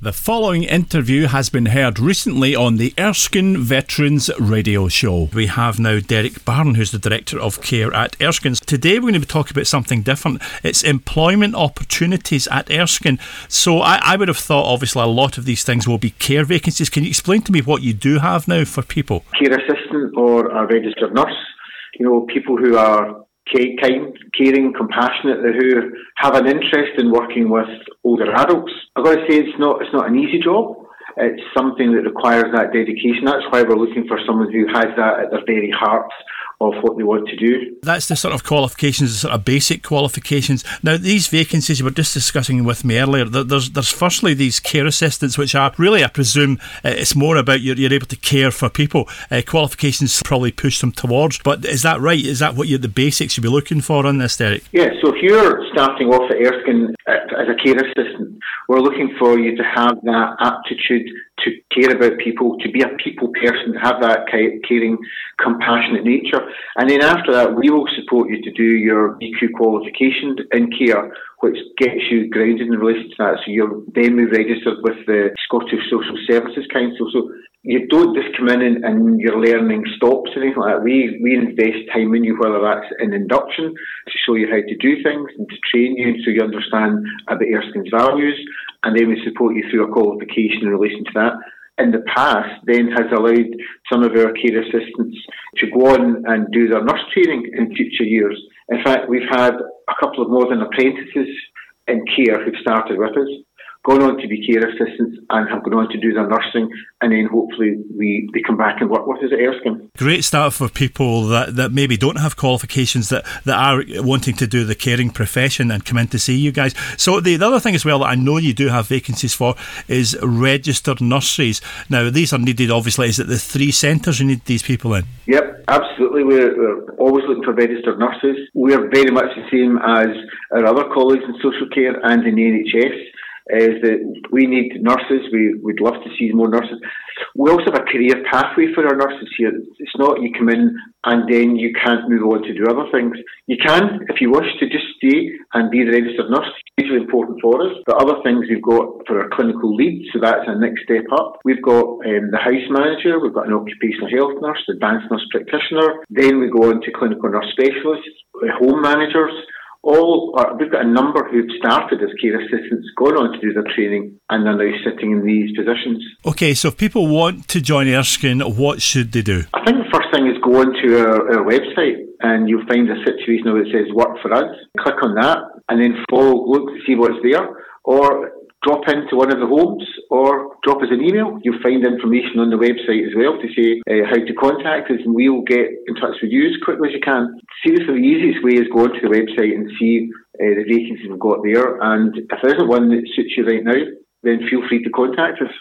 The following interview has been heard recently on the Erskine Veterans Radio Show. We have now Derek Barron, who's the Director of Care at Erskine. Today we're going to be talking about something different. It's employment opportunities at Erskine. So I, I would have thought, obviously, a lot of these things will be care vacancies. Can you explain to me what you do have now for people? Care assistant or a registered nurse. You know, people who are kind, caring, compassionate, who have an interest in working with older adults. I've got to say, it's not it's not an easy job. It's something that requires that dedication. That's why we're looking for someone who has that at their very heart of what they want to do. That's the sort of qualifications, the sort of basic qualifications. Now, these vacancies you were just discussing with me earlier, there's, there's firstly these care assistants, which are really, I presume, uh, it's more about you're, you're able to care for people. Uh, qualifications probably push them towards, but is that right? Is that what you the basics you'd be looking for on this, Derek? Yeah, so if you're starting off at Erskine uh, as a care assistant, we're looking for you to have that aptitude to care about people, to be a people person, to have that caring, compassionate nature. And then after that, we will support you to do your SVQ qualification in care, which gets you grounded in relation to that. So you're then registered with the Scottish Social Services Council. So you don't just come in and, and your learning stops or anything like that. We we invest time in you, whether that's in induction to show you how to do things and to train you so you understand about Erskine's values, and then we support you through a qualification in relation to that. In the past, then has allowed some of our care assistants to go on and do their nurse training in future years. In fact, we've had a couple of more than apprentices in care who've started with us gone on to be care assistants and have gone on to do their nursing, and then hopefully we they come back and work with us at Erskine. Great start for people that, that maybe don't have qualifications that, that are wanting to do the caring profession and come in to see you guys. So the, the other thing as well that I know you do have vacancies for is registered nurseries. Now these are needed obviously. Is it the three centres you need these people in? Yep, absolutely. We're, we're always looking for registered nurses. We're very much the same as our other colleagues in social care and in the NHS is that we need nurses. We would love to see more nurses. We also have a career pathway for our nurses here. It's not you come in and then you can't move on to do other things. You can, if you wish, to just stay and be the registered nurse. Hugely important for us. But other things we've got for our clinical lead, so that's our next step up. We've got um, the house manager, we've got an occupational health nurse, advanced nurse practitioner. Then we go on to clinical nurse specialists, home managers all uh, we've got a number who've started as care assistants, gone on to do their training, and are now sitting in these positions. Okay, so if people want to join Erskine, what should they do? I think the first thing is go onto our, our website, and you'll find a situation where it says "Work for Us." Click on that, and then follow, look to see what's there, or drop into one of the homes or drop us an email. You'll find information on the website as well to say uh, how to contact us and we'll get in touch with you as quickly as you can. Seriously, the easiest way is go onto the website and see uh, the vacancies we've got there and if there isn't one that suits you right now, then feel free to contact us.